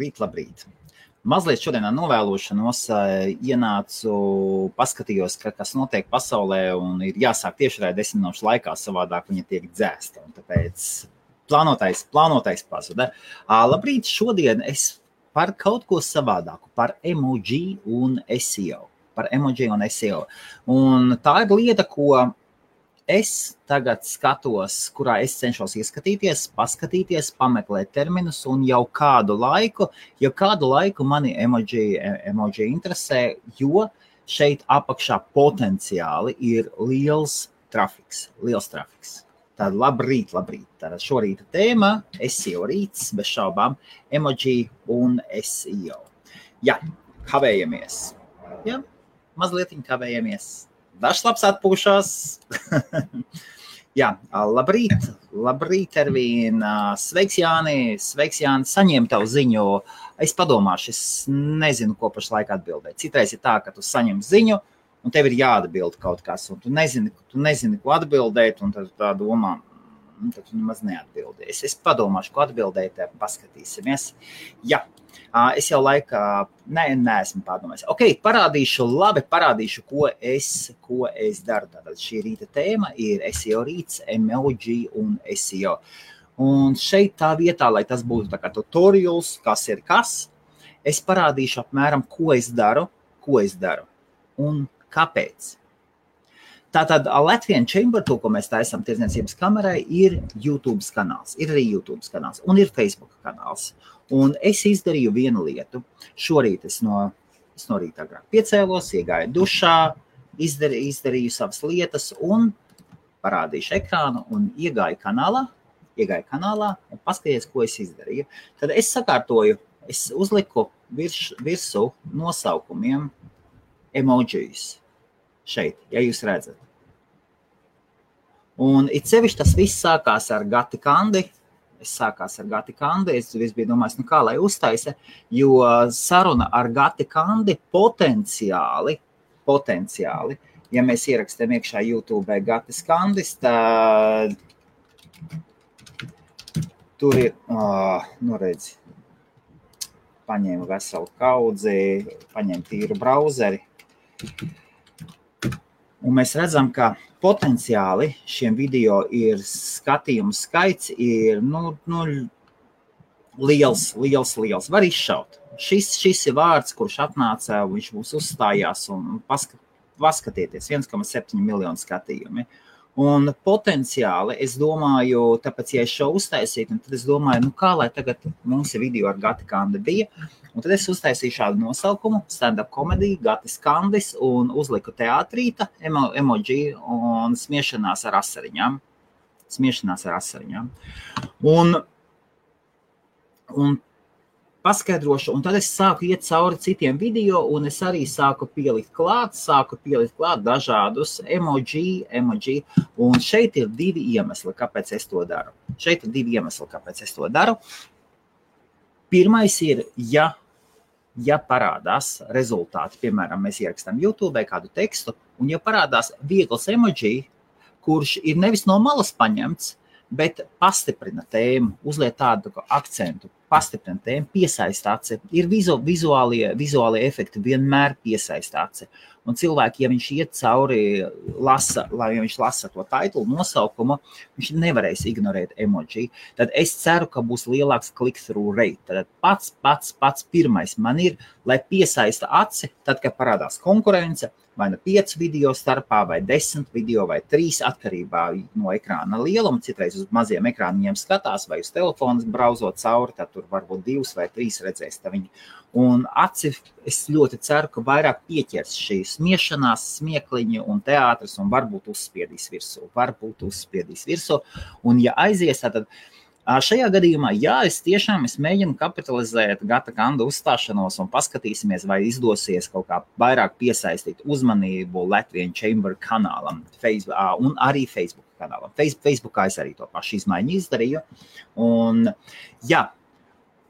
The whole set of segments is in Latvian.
Labrīt, labrīt! Mazliet šodien ar novēlošanos ienācu, paskatījos, ka, kas notiek pasaulē, un ir jāsāk tieši tādā desmit minūšu laikā, savādāk viņa tiek dzēsta. Tāpēc plānotais, plānotais pazuda. Labrīt, šodien es par kaut ko savādāku, par emoji un SEO. Par emoji un SEO. Un tā ir lieta, ko es tagad skatos, kurā es cenšos ieskatīties, paskatīties, pameklēt terminus, un jau kādu laiku, jau kādu laiku mani emoji, emoji interesē, jo šeit apakšā potenciāli ir liels trafiks. Liels trafiks. Tad labrīt, labrīt. Tātad šorīta tēma - SEO rīts, bez šaubām, emoji un SEO. Jā, kavējamies. Jā, mazliet kavējamies Dažs labs atpūšās. Jā, labrīt, labrīt, Ervīna. Sveiks, Jāni. Sveiks, Jāni. Saņem tavu ziņu. Es padomāšu, es nezinu, ko pašlaik atbildēt. Citreiz ir tā, ka tu saņem ziņu, un tev ir jāatbild kaut kas, un tu nezini, tu nezini ko atbildēt, un tad tā domā, nu, tad tu nemaz neatbildēsi. Es padomāšu, ko atbildēt, paskatīsimies. Jā, Es jau laikā ne, neesmu pārdomājis. Ok, parādīšu, labi, parādīšu, ko es, ko es daru. Tātad šī rīta tēma ir SEO rīts, emoji un SEO. Un šeit tā vietā, lai tas būtu kā tutorials, kas ir kas, es parādīšu apmēram, ko es daru, ko es daru un kāpēc. Tātad Latvijas Chamber, to, ko mēs taisām tirdzniecības kamerai, ir YouTube kanāls, ir arī YouTube kanāls un ir Facebook kanāls. Un es izdarīju vienu lietu. Šorīt es no, es no rīta agrāk piecēlos, iegāju dušā, izdarīju, izdarīju savas lietas un parādīšu ekrānu un iegāju kanālā, iegāju kanālā un paskaties, ko es izdarīju. Tad es sakārtoju, es uzliku virs, virsū nosaukumiem emojis šeit, ja jūs redzat. Un it sevišķi tas viss sākās ar Gati Kandi, es sākās ar Gati Kandi. Es, biju domājis, nu kā lai uztaisa, jo saruna ar Gati Kandi potenciāli, potenciāli, ja mēs ierakstām iekšā YouTube Gatis Kandis, tad tur ir, oh, nu redzi, paņēmu veselu kaudzi, paņēmu tīru brauzeri. Un mēs redzam, ka potenciāli šiem video ir skatījumu skaits ir nu, nu, liels, liels, liels. Var izšaut. Šis, šis ir vārds, kurš atnāca, viņš mums uzstājās un paskat, paskatieties, 1,7 miljonu skatījumu. Un potenciāli es domāju, tāpēc, ja es šo uztaisītu, tad es domāju, nu kā lai tagad mums ir video ar Gati Kandi bija, Un tad es uztaisīju šādu nosaukumu, stand-up komēdija, Gatis Kandis, un uzliku teātrīta, emo, emoji un smiešanās ar asariņām. Smiešanās ar asariņām. Un, un paskaidrošu, un tad es sāku iet cauri citiem video, un es arī sāku pielikt klāt, sāku pielikt klāt dažādus emoji, emoji, un šeit ir divi iemesli, kāpēc es to daru. Šeit ir divi iemesli, kāpēc es to daru. Pirmais ir, ja, ja parādās rezultāti, piemēram, mēs ierakstām YouTube kādu tekstu, un ja parādās viegls emoji, kurš ir nevis no malas paņemts, bet pastiprina tēmu, uzliek tādu akcentu, pastiprina tēmu, piesaista aci. Ir vizu, vizuālie, vizuālie efekti, vienmēr piesaista aci. Un cilvēki, ja viņš iet cauri, lasa, lai viņš lasa to titulu, nosaukumu, viņš nevarēs ignorēt emoji. Tad es ceru, ka būs lielāks click-through rate. Tad pats, pats, pats pirmais man ir, lai piesaista aci, tad, kad parādās konkurence, vai nu pieci video starpā, vai desmit video, vai trīs atkarībā no ekrāna lieluma. Citreiz uz maziem ekrāniem skatās, vai uz telefona brauzot cauri, tad tur varbūt divas vai trīs redzēs. Un aci, es ļoti ceru, ka vairāk pieķers šīs smiešanās, smiekliņi un teātris, un varbūt uzspiedīs virsū. Varbūt uzspiedīs virsū. Un, ja aizies, tad Šajā gadījumā, jā, es tiešām es mēģinu kapitalizēt Gata Kanda uzstāšanos un paskatīsimies, vai izdosies kaut kā vairāk piesaistīt uzmanību Latvijas Chamber kanālam Facebook, un arī Facebook kanālam. Facebookā es arī to pašu izmaiņu izdarīju. Un, jā,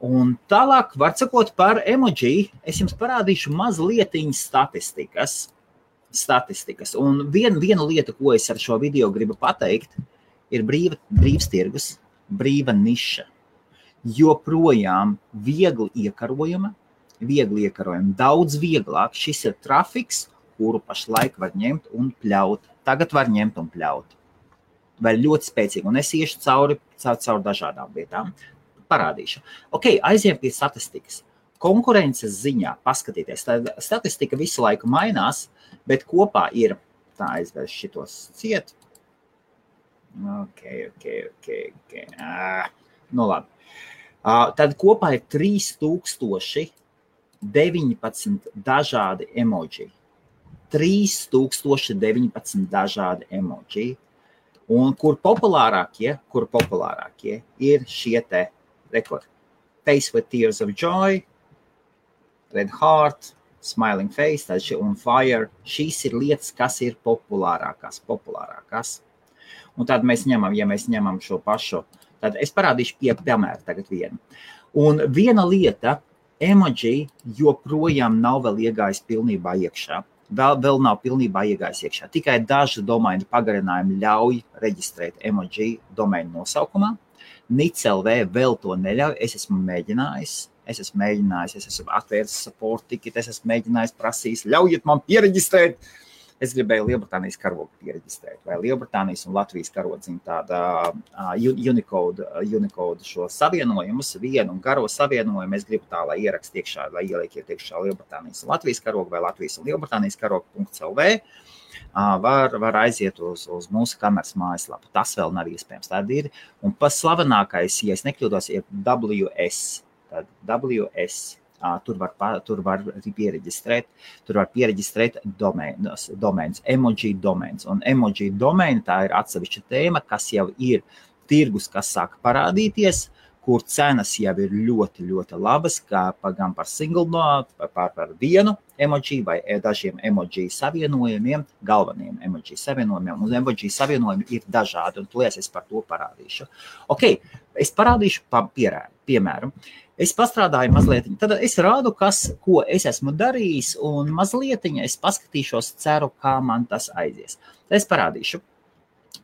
un tālāk, var sakot par emoji, es jums parādīšu mazliet statistikas. statistikas. Un vien, viena lieta, ko es ar šo video gribu pateikt, ir brīva, brīvs tirgus brīva niša. joprojām viegli iekarojama, viegli iekarojama, daudz vieglāk. Šis ir trafiks, kuru pašlaik var ņemt un pļaut. Tagad var ņemt un pļaut. Vēl ļoti spēcīgi, un es iešu cauri, cauri, cauri dažādām vietām. Parādīšu. Ok, aiziem pie statistikas. Konkurences ziņā paskatieties, tā statistika visu laiku mainās, bet kopā ir tā aizvērš šitos ciet. Ok, ok, ok. okay. Ah, nu labi. Uh, tad kopā ir 3019 dažādi emoji. 3019 dažādi emoji. Un kur populārākie, kur populārākie ir šie te rekordi. Face with tears of joy, red heart, smiling face, šī un fire. Šīs ir lietas, kas ir populārākās, populārākās. Un tad mēs ņemam, ja mēs ņemam šo pašu Tad es parādīšu pie, piemēru tagad vienu. Un viena lieta, emoji joprojām nav vēl iegājis pilnībā iekšā. Vēl, vēl nav pilnībā iegājis iekšā. Tikai daži domaini pagarinājumi ļauj reģistrēt emoji domainu nosaukumā. NICLV vēl to neļauj. Es esmu mēģinājis. Es esmu mēģinājis, es esmu atvēris support ticket, es esmu mēģinājis prasīt, ļaujiet man pieregistrēt. Uh, Es gribēju Lielbritānijas karogu pieregistrēt, vai Lielbritānijas un Latvijas karodziņu tāda uh, Unicode, uh, Unicode šo savienojumus, vienu garo savienojumu. Es gribu tā, lai ierakst iekšā, lai ielieciet iekšā Lielbritānijas un Latvijas karogu vai Latvijas un Lielbritānijas karogu.lv. Uh, var, var aiziet uz, uz mūsu kameras mājaslapu. Tas vēl nav iespējams. Tāda ir. Un pats slavenākais, ja es nekļūdos, ir WS. Tad WS Tur var, tur var pieregistrēt, tur var pieregistrēt domēnus, domēnus, emoji domēnus. Un emoji domēni tā ir atsevišķa tēma, kas jau ir tirgus, kas sāk parādīties, kur cenas jau ir ļoti, ļoti labas, kā gan par single no, par, par vienu emoji vai dažiem emoji savienojumiem, galvenajiem emoji savienojumiem. Un emoji savienojumi ir dažādi, un tūlēs es par to parādīšu. Ok, es parādīšu pa, piemēru. Es pastrādāju mazliet, tad es rādu, kas, ko es esmu darījis, un mazliet es paskatīšos, ceru, kā man tas aizies. Tad es parādīšu.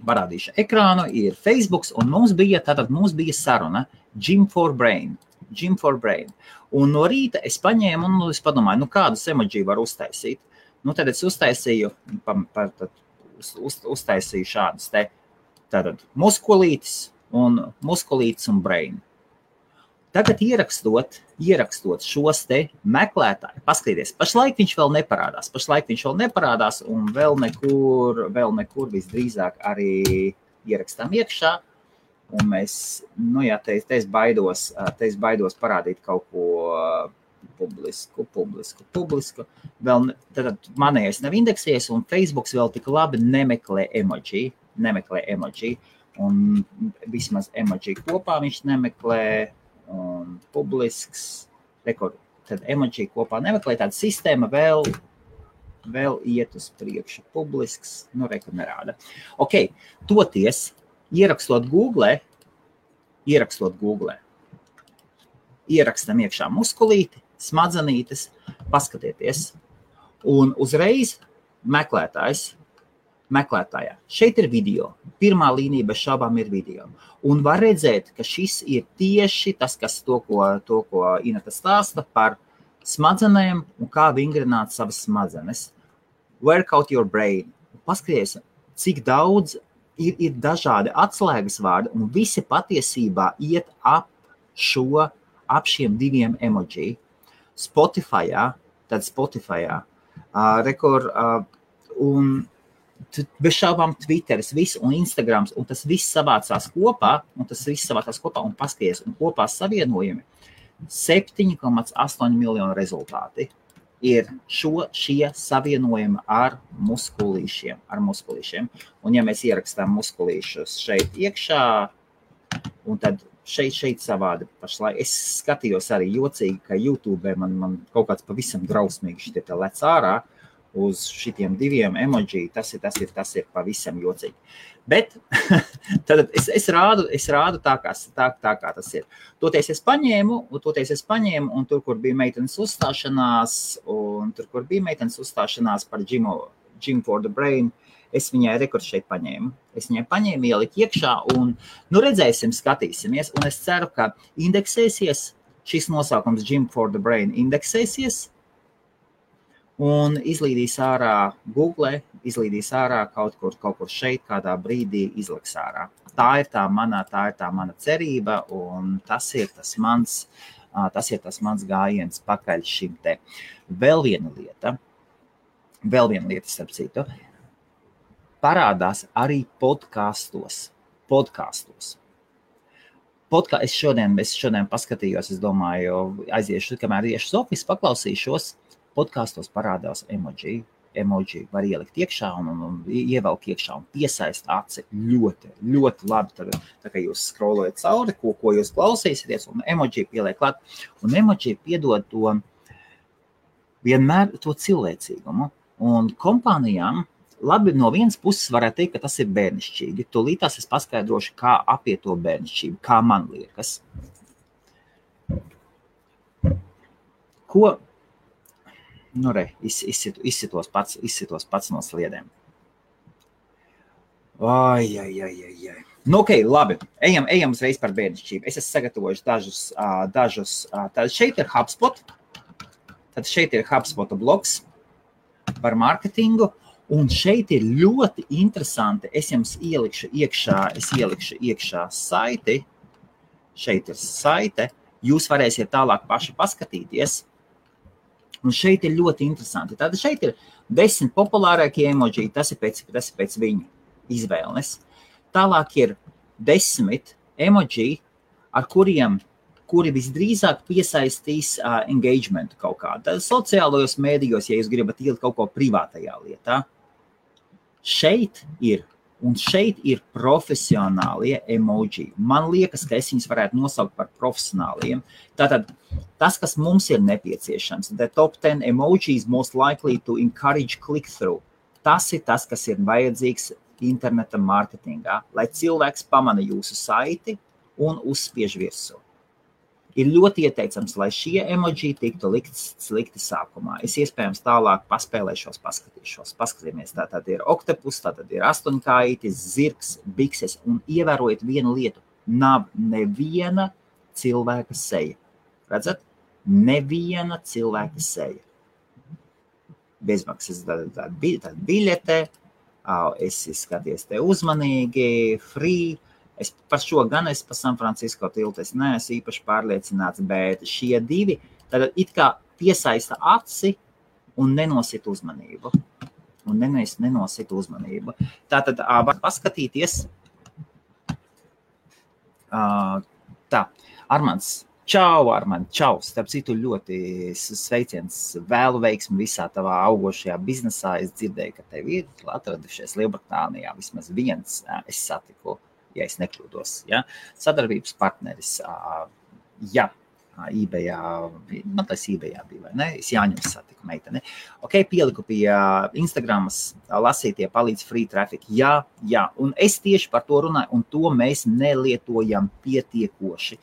Parādīšu ekrānu, ir Facebook, un mums bija, tātad mums bija saruna Jim for Brain. Jim for Brain. Un no rīta es paņēmu un nu, es padomāju, nu kādus emoji var uztaisīt. Nu, tad es uztaisīju, pa, pa, tad, uz, uz, uztaisīju šādus te tātad muskulītis un muskulītis un brain. Tagad ierakstot, ierakstot šos te meklētājus, paskatieties, pašlaik viņš vēl neparādās. Pašlaik viņš vēl neparādās, un vēl nekur, vēl nekur visdrīzāk arī ierakstām iekšā. Un mēs, nu, jā, te, te, es baidos, te es baidos parādīt kaut ko publisku, publisku, publisku. Vēl, tad manējais nav indeksējies, un Facebook vēl tik labi nemeklē emoji, nemeklē emoji. Un vismaz emoji kopā viņš nemeklē un publisks. Rekordu. Tad emoji kopā nemeklē tāda sistēma vēl, vēl iet uz priekšu. Publisks, nu, reku nerāda. Ok, toties, ierakstot Google, ierakstot Google, ierakstam iekšā muskulīti, smadzenītes, paskatieties, un uzreiz meklētājs meklētājā. Šeit ir video. Pirmā līnija bez šaubām ir video. Un var redzēt, ka šis ir tieši tas, kas to, ko, to, ko Inata stāsta par smadzenēm un kā vingrināt savas smadzenes. Workout your brain. Paskaties, cik daudz ir, ir dažādi atslēgas vārdi, un visi patiesībā iet ap šo, ap šiem diviem emoji. Spotify, tad Spotify, uh, rekord, uh, un bez šaubām Twitteris, viss un Instagrams, un tas viss savācās kopā, un tas viss savācās kopā un paskaties, un kopā savienojumi 7,8 miljonu rezultāti ir šo, šie savienojumi ar muskulīšiem, ar muskulīšiem. Un ja mēs ierakstām muskulīšus šeit iekšā, un tad šeit, šeit savādi pašlaik. Es skatījos arī jocīgi, ka YouTube man, man kaut kāds pavisam drausmīgs šitie te lec ārā, uh, uz šiem diviem emoji, tas ir, tas ir, tas ir pavisam jocīgi. Bet tad es, es, rādu, es rādu tā, kā, tā, tā, kā tas ir. Toties es paņēmu, un toties es paņēmu, un tur, kur bija meitenes uzstāšanās, un tur, kur bija meitenes uzstāšanās par Jim, Jim for the Brain, Es viņai rekordu šeit paņēmu. Es viņai paņēmu, ieliku iekšā, un nu, redzēsim, skatīsimies. Un es ceru, ka indeksēsies šis nosaukums, Gym for the Brain, indeksēsies un izlīdīs ārā Google, izlīdīs ārā kaut kur, kaut kur šeit, kādā brīdī izliks ārā. Tā ir tā mana, tā ir tā mana cerība, un tas ir tas mans, tas ir tas mans gājiens pakaļ šim te. Vēl viena lieta, vēl viena lieta, starp citu, parādās arī podkāstos. Podkāstos. Podkā, es, šodien, es šodien paskatījos, es domāju, aiziešu, kamēr iešu uz ofisu, paklausīšos podkāstos parādās emoji. Emoji var ielikt iekšā un, un, un ievelkt iekšā un piesaist aci ļoti, ļoti labi. Tad, tā kā jūs skrolojat cauri, ko, ko jūs klausīsieties, un emoji pieliek klāt. Un emoji piedod to vienmēr to cilvēcīgumu. Un kompānijām labi, no vienas puses varētu teikt, ka tas ir bērnišķīgi. Tūlītās es paskaidrošu, kā apiet to bērnišķību, kā man liekas. Ko nu, re, izsit, izsitos, pats, izsitos pats no sliedēm. Ai, ai, ai, ai, ai. Nu, ok, labi. Ejam, ejam uzreiz par bērnišķību. Es esmu sagatavojis dažus, dažus tad šeit ir HubSpot. Tad šeit ir HubSpot bloks par mārketingu. Un šeit ir ļoti interesanti. Es jums ielikšu iekšā, es ielikšu iekšā saiti. Šeit ir saite. Jūs varēsiet tālāk paši paskatīties. Un šeit ir ļoti interesanti. Tātad šeit ir desmit populārākie emoji, tas ir pēc, tas ir pēc viņu izvēles. Tālāk ir desmit emoji, ar kuriem kuri visdrīzāk piesaistīs uh, engagement kaut kādā sociālajos mēdījos, ja jūs gribat ielikt kaut ko privātajā lietā. Šeit ir Un šeit ir profesionālie emoji. Man liekas, ka es viņus varētu nosaukt par profesionāliem. Tātad tas, kas mums ir nepieciešams, the top 10 emojis most likely to encourage click-through. Tas ir tas, kas ir vajadzīgs interneta mārketingā, lai cilvēks pamana jūsu saiti un uzspiež virsmu ir ļoti ieteicams, lai šie emoji tiktu likti slikti sākumā. Es iespējams tālāk paspēlēšos, paskatīšos. Paskatīsimies, tā tad ir oktopus, tā tad ir astoņkājītis, zirgs, bikses. Un ievērojiet vienu lietu. Nav neviena cilvēka seja. Redzat? Neviena cilvēka seja. Bezmaksas biļete, es skaties te uzmanīgi, free Es par šo gan es par San Francisco tiltu neesmu īpaši pārliecināts, bet šie divi it kā piesaista aci un nenosit uzmanību. Un nenos, nenosit uzmanību. Tā tad var paskatīties. Tā, Armāns, Čau, Armand, čau! Starp citu, ļoti sveiciens, vēlu veiksmi visā tavā augošajā biznesā. Es dzirdēju, ka tev ir atradušies Lielbritānijā vismaz viens. Es satiku ja es nekļūdos. Ja? Sadarbības partneris, ja eBayā, man tas eBayā bija, vai ne? Es Jāņus satiku meiteni. Ok, pieliku pie Instagramas, lasītie palīdz free traffic. Jā, jā, un es tieši par to runāju, un to mēs nelietojam pietiekoši.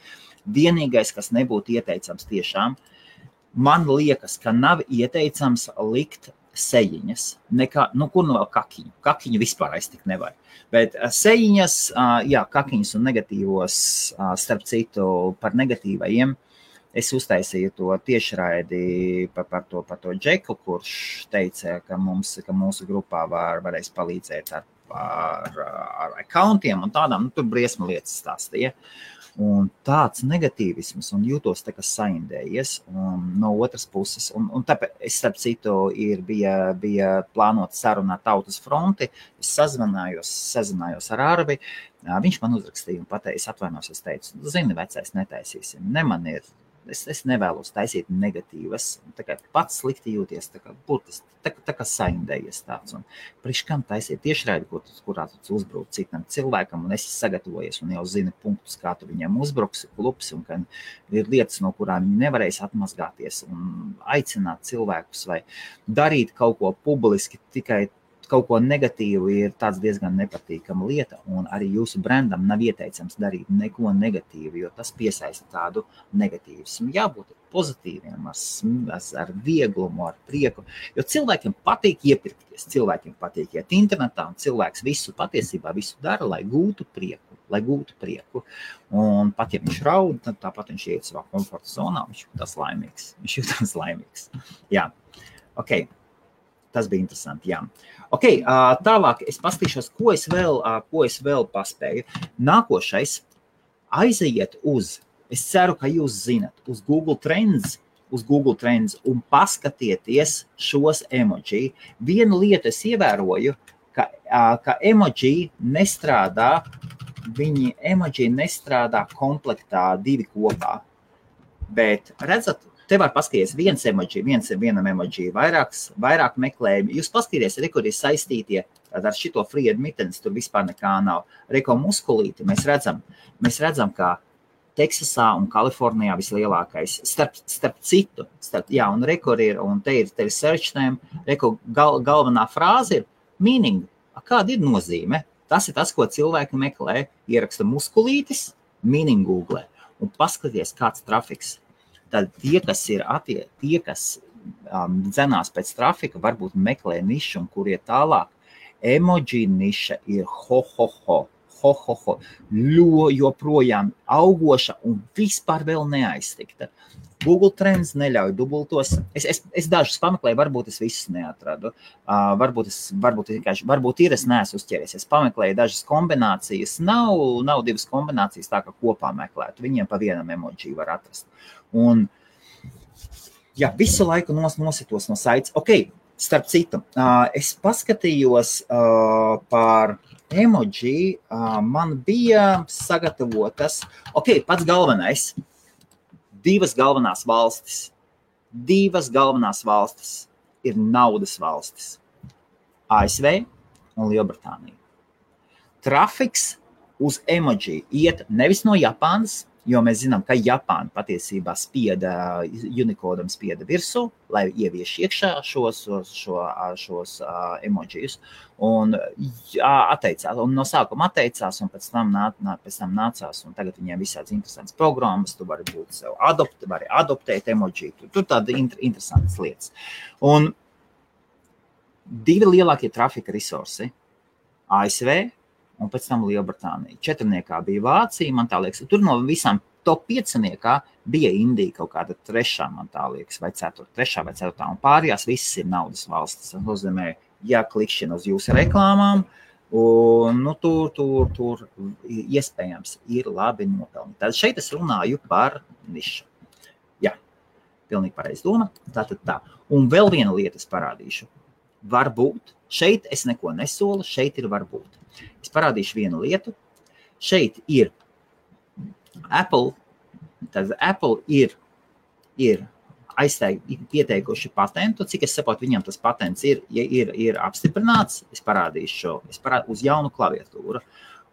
Vienīgais, kas nebūtu ieteicams tiešām, man liekas, ka nav ieteicams likt sejiņas, nekā, nu, kur nu vēl kakiņu. Kakiņu vispār aiztikt nevajag. Bet sejiņas, jā, kakiņas un negatīvos, starp citu, par negatīvajiem. Es uztaisīju to tiešraidi par, par, to, par to džeku, kurš teica, ka, mums, ka mūsu grupā var, varēs palīdzēt ar, ar, ar accountiem un tādām, nu, tur briesmu lietas stāstīja. Ja? Un tāds negatīvisms, un jūtos tā kā saindējies um, no otras puses. Un, un tāpēc es, starp citu, ir, bija, bija plānota saruna ar Tautas fronti. Es sazinājos, sazinājos ar Arbi. Viņš man uzrakstīja un pateica, atvainojos, es teicu, zini, vecais, netaisīsim. Ne man ir es, es nevēlos taisīt negatīvas. Pats slikti jūties, tā kā burtiski tā, tā kā saindējies tāds. Priekškam taisīt tiešraidi, kur, kurā tu uzbruk citam cilvēkam, un es esmu sagatavojies un jau zinu punktus, kā tu viņam uzbruksi, klups, un ka ir lietas, no kurām viņi nevarēs atmazgāties un aicināt cilvēkus vai darīt kaut ko publiski tikai kaut ko negatīvu ir diezgan nepatīkama lieta, arī jūsu brandam nav ieteicams darīt neko negatīvu, jo tas piesaista tādu negatīvismu. Jābūt pozitīviem, ar, ar vieglumu, ar prieku. Jo cilvēkiem patīk iepirkties, cilvēkiem patīk iet internetā, un cilvēks visu patiesībā visu dara, lai gūtu prieku. Lai gūtu prieku. Un pat ja viņš raud, tad tāpat viņš iet savā komforta zonā. Viņš jūtas laimīgs. Viņš jūtas laimīgs. Jā, ok. Tas bija interesanti. Jā. Okay, tālāk es paskatīšos, ko es vēl, ko es vēl paspēju. Nākošais aiziet uz Es ceru, ka jūs zinat, uz Google Trends, uz Google Trends un paskatieties šos emoji. Vienu lietu es ievēroju, ka, ka emoji nestrādā, viņi emoji nestrādā komplektā divi kopā. Bet redzat, te var paskatīties viens emoji, viens ir vienam emoji, vairāks, vairāk meklējumi. Jūs paskatieties, re, kur ir saistītie ar šito free admittance, tur vispār nekā nav. Reko muskulīti mēs redzam, mēs redzam, ka Teksasā un Kalifornijā vislielākais. Starp, starp citu, starp, jā, un rekord ir, un te ir, te ir search name, reko, gal, galvenā frāze ir meaning. Kāda ir nozīme? Tas ir tas, ko cilvēki meklē. Ieraksta muskulītis, meaning Google, un paskaties, kāds trafiks. Tad tie, kas ir attie, tie, kas um, dzenās pēc trafika, varbūt meklē nišu, un kur iet tālāk. Emoji niša ir ho, ho, ho ho, ho, ho, ļo, joprojām augoša un vispār vēl neaiztikta. Google Trends neļauj dubultos. Es, es, es dažus pameklēju, varbūt es visus neatradu. Uh, varbūt, es, varbūt, varbūt ir, es neesmu uzķēries. Es pameklēju dažas kombinācijas. Nav, nav divas kombinācijas tā, ka kopā meklētu. Viņiem pa vienam emoji var atrast. Un, jā, visu laiku nos, nositos no saites. Ok, starp citu, uh, es paskatījos uh, par emoji man bija sagatavotas, ok, pats galvenais, divas galvenās valstis. Divas galvenās valstis ir naudas valstis - ASV un Lielbritānija. Trafiks uz emoji iet nevis no Japānas, Jo mēs zinām, ka Japāna patiesībā spieda, Unicodam spieda virsū, lai ievieš iekšā šos, šo, šos uh, emojis. Un atteicās, un no sākuma atteicās, un pēc tam, nā, nā, pēc tam nācās. Tagad viņiem ir visādas interesantas programmas, tu vari būt sev adopt, vari adoptēt emoji. Tur, tur tādas inter, interesantas lietas. Un divi lielākie trafika resursi - ASV un pēc tam Lielbritānija. Četrniekā bija Vācija, man tā liekas, tur no visām top pieciniekā bija Indija kaut kāda trešā, man tā liekas, vai ceturtā, trešā vai ceturtā, un pārējās visas ir naudas valstis. Tas nozīmē, ja klikšķina uz jūsu reklāmām, un nu, tur, tur, tur iespējams ir labi nopelnīt. Tad šeit es runāju par nišu. Jā, pilnīgi pareizi doma. Tā tad tā. Un vēl viena lieta es parādīšu. Varbūt šeit es neko nesolu, šeit ir varbūt. Es parādīšu vienu lietu. Šeit ir Apple. Tad Apple ir, ir pieteikuši patentu. Cik es saprotu, viņam tas patents ir, ja ir, ir apstiprināts. Es parādīšu šo es parādīšu uz jaunu klaviatūru.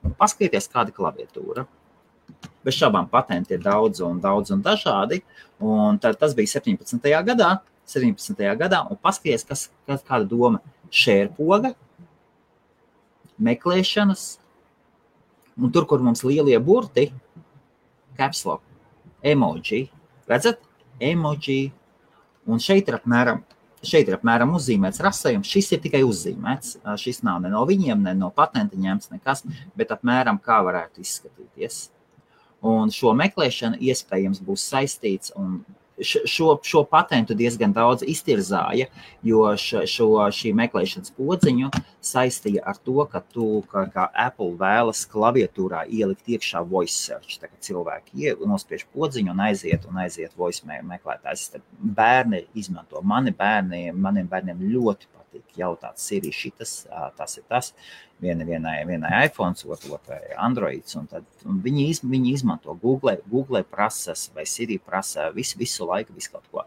Un paskatieties, kāda ir klaviatūra. Bez šaubām, patenti ir daudz un daudz un dažādi. Un tad, tas bija 17. gadā. 17. gadā, un paskatieties, kas, kas kāda doma šērpoga, meklēšanas, un tur, kur mums lielie burti, capslock, emoji, redzat, emoji, un šeit ir apmēram, šeit ir apmēram uzzīmēts rasējums, šis ir tikai uzzīmēts, šis nav ne no viņiem, ne no patenta ņemts nekas, bet apmēram kā varētu izskatīties. Un šo meklēšanu iespējams būs saistīts un šo, šo patentu diezgan daudz iztirzāja, jo šo, šo, meklēšanas podziņu saistīja ar to, ka tu, kā, kā Apple vēlas klaviatūrā ielikt iekšā voice search. Tā cilvēki nospiež podziņu un aiziet un aiziet voice meklētājs. Bērni izmanto mani bērni, maniem bērniem ļoti patīk jautāt, Siri, šitas, tas ir tas. Viena, vienai, vienai iPhone, otrai Android. Un tad, un viņi, iz, viņi izmanto Google, Google prasas vai Siri prasa visu, visu laiku, visu kaut ko.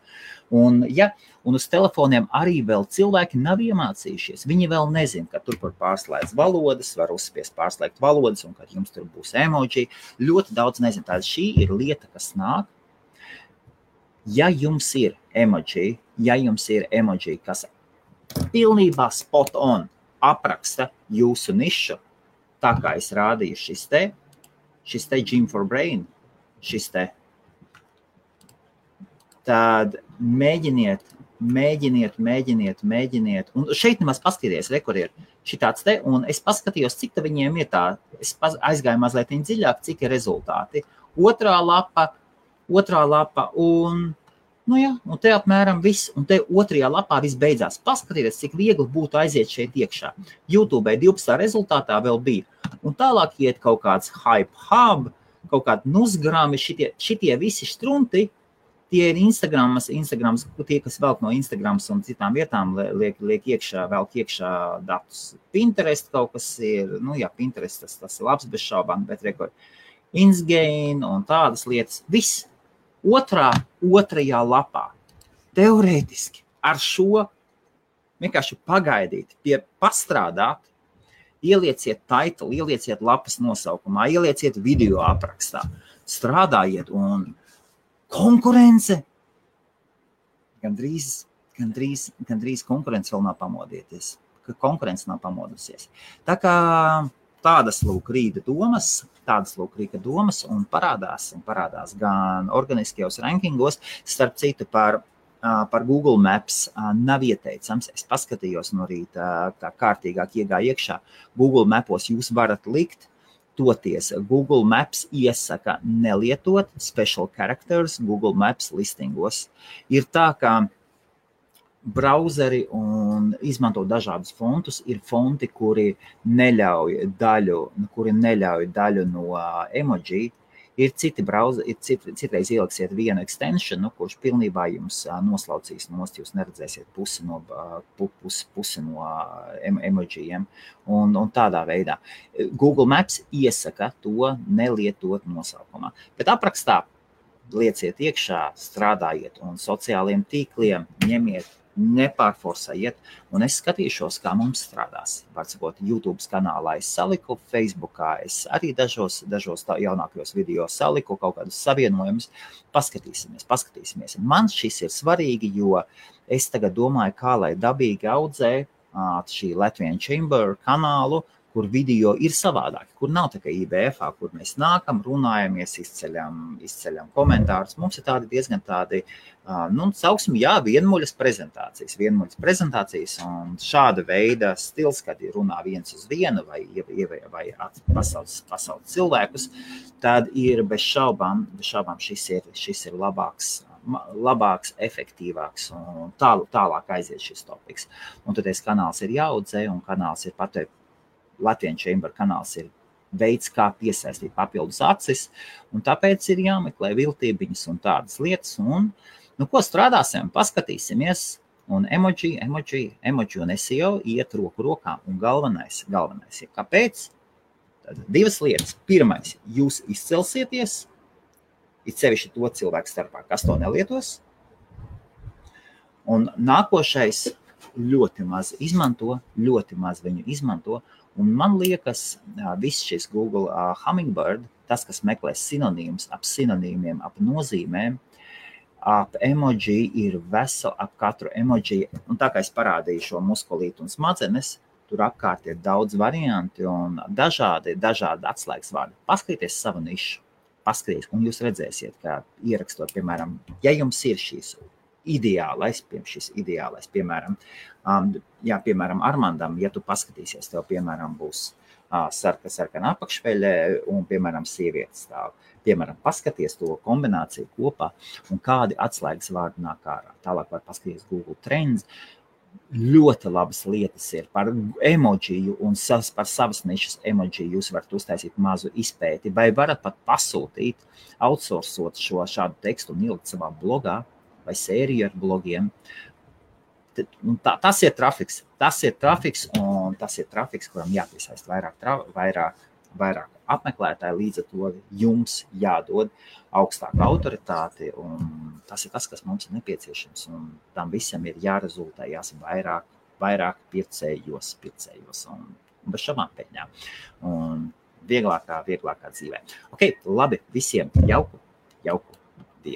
Un, ja, un uz telefoniem arī vēl cilvēki nav iemācījušies. Viņi vēl nezina, ka tur var pārslēgt valodas, var uzspiest pārslēgt valodas, un ka jums tur būs emoji. Ļoti daudz nezina. Tāda šī ir lieta, kas nāk. Ja jums ir emoji, ja jums ir emoji, kas pilnībā spot on apraksta jūsu nišu, tā kā es rādīju šis te, šis te Gym for Brain, šis te, tad mēģiniet, mēģiniet, mēģiniet, mēģiniet. Un šeit nemaz paskatieties, re, kur ir šī tāds te, un es paskatījos, cik tā viņiem ir tā, es aizgāju mazliet dziļāk, cik ir rezultāti. Otrā lapa, otrā lapa, un Nu, jā, un te apmēram viss, un te otrajā lapā viss beidzās. Paskatieties, cik viegli būtu aiziet šeit iekšā. YouTube 12. rezultātā vēl bija. Un tālāk iet kaut kāds hype hub, kaut kādi nusgrāmi, šitie, šitie visi strunti. Tie ir Instagrams, Instagrams, tie, kas velk no Instagrams un citām vietām, liek, liek iekšā, velk iekšā datus. Pinterest kaut kas ir, nu jā, Pinterest tas, tas ir labs bez šaubām, bet rekord. Insgain un tādas lietas. Viss otrā, otrajā lapā. Teorētiski ar šo vienkārši pagaidīt, pie pastrādāt, ielieciet titulu, ielieciet lapas nosaukumā, ielieciet video aprakstā, strādājiet un konkurence. Gandrīz, gandrīz, gandrīz konkurence vēl nav pamodieties, ka konkurence nav pamodusies. Tā kā tādas lūk rīta domas, tādas lūk rīta domas un parādās, un parādās gan organiskajos rankingos, starp citu par, par Google Maps nav ieteicams. Es paskatījos no rīta, kā kārtīgāk iegāja iekšā. Google Mapos jūs varat likt Toties Google Maps iesaka nelietot special characters Google Maps listingos. Ir tā, ka brauzeri un izmanto dažādus fontus. Ir fonti, kuri neļauj daļu, kuri neļauj daļu no emoji. Ir citi brauzeri, ir cit, citreiz ieliksiet vienu extension, nu, kurš pilnībā jums noslaucīs nost. Jūs neredzēsiet pusi no, pusi, pusi no emojiem. Un, un tādā veidā Google Maps iesaka to nelietot nosaukumā. Bet aprakstā lieciet iekšā, strādājiet un sociāliem tīkliem ņemiet nepārforsējiet, un es skatīšos, kā mums strādās. Varbūt YouTube kanālā es saliku, Facebookā es arī dažos, dažos jaunākajos video saliku kaut kādus savienojumus. Paskatīsimies, paskatīsimies. Man šis ir svarīgi, jo es tagad domāju, kā lai dabīgi audzē šī Latvijas Chamber kanālu, kur video ir savādāki, kur nav tā kā IBF, kur mēs nākam, runājamies, izceļam, izceļam komentārus. Mums ir tādi diezgan tādi, nu, sauksim, jā, vienmuļas prezentācijas, vienmuļas prezentācijas un šāda veida stils, kad runā viens uz vienu vai, vai, vai pasaules, pasaules cilvēkus, tad ir bez šaubām, bez šaubām šis ir, šis ir labāks labāks, efektīvāks un tāl, tālāk aiziet šis topiks. Un tad tas kanāls ir jāaudzē, un kanāls ir pateikt Latvijas Chamber kanāls ir veids, kā piesaistīt papildus acis, un tāpēc ir jāmeklē viltībiņas un tādas lietas. Un, nu, ko strādāsim, paskatīsimies. Un emoji, emoji, emoji un SEO iet roku rokā. Un galvenais, galvenais ir, kāpēc? Tad divas lietas. Pirmais, jūs izcelsieties, it sevišķi to cilvēku starpā, kas to nelietos. Un nākošais, ļoti maz izmanto, ļoti maz viņu izmanto. Un man liekas, viss šis Google uh, Hummingbird, tas, kas meklē sinonīmus, ap sinonīmiem, ap nozīmēm, ap emoji ir vesela, ap katru emoji. Un tā kā es parādīju šo muskulītu un smadzenes, tur apkārt ir daudz variantu un dažādi, dažādi atslēgas vārdi. Paskatieties savu nišu, paskatieties, un jūs redzēsiet, ka ierakstot, piemēram, ja jums ir šīs ideālais, šis ideālais, piemēram, um, jā, piemēram, Armandam, ja tu paskatīsies, tev, piemēram, būs uh, sarka, sarkana apakšveļē un, piemēram, sievietes stāv. Piemēram, paskaties to kombināciju kopā un kādi atslēgas vārdi nāk ārā. Tālāk var paskatīties Google Trends. Ļoti labas lietas ir par emociju un savas, par savas nišas emociju. Jūs varat uztaisīt mazu izpēti, vai varat pat pasūtīt, outsourcot šo šādu tekstu un ielikt savā blogā vai sēriju ar blogiem. Nu, tā, tas ir trafiks. Tas ir trafiks, un tas ir trafiks, kuram jāpiesaista vairāk, tra, vairāk, vairāk apmeklētāju. Līdz ar to jums jādod augstāka autoritāte. Tas ir tas, kas mums ir nepieciešams. Tam visam ir jārezultējas vairāk, vairāk pircējos, pircējos un, un bez šabām peļņām. Un vieglākā, vieglākā dzīvē. Ok, labi, visiem jauku, jauku.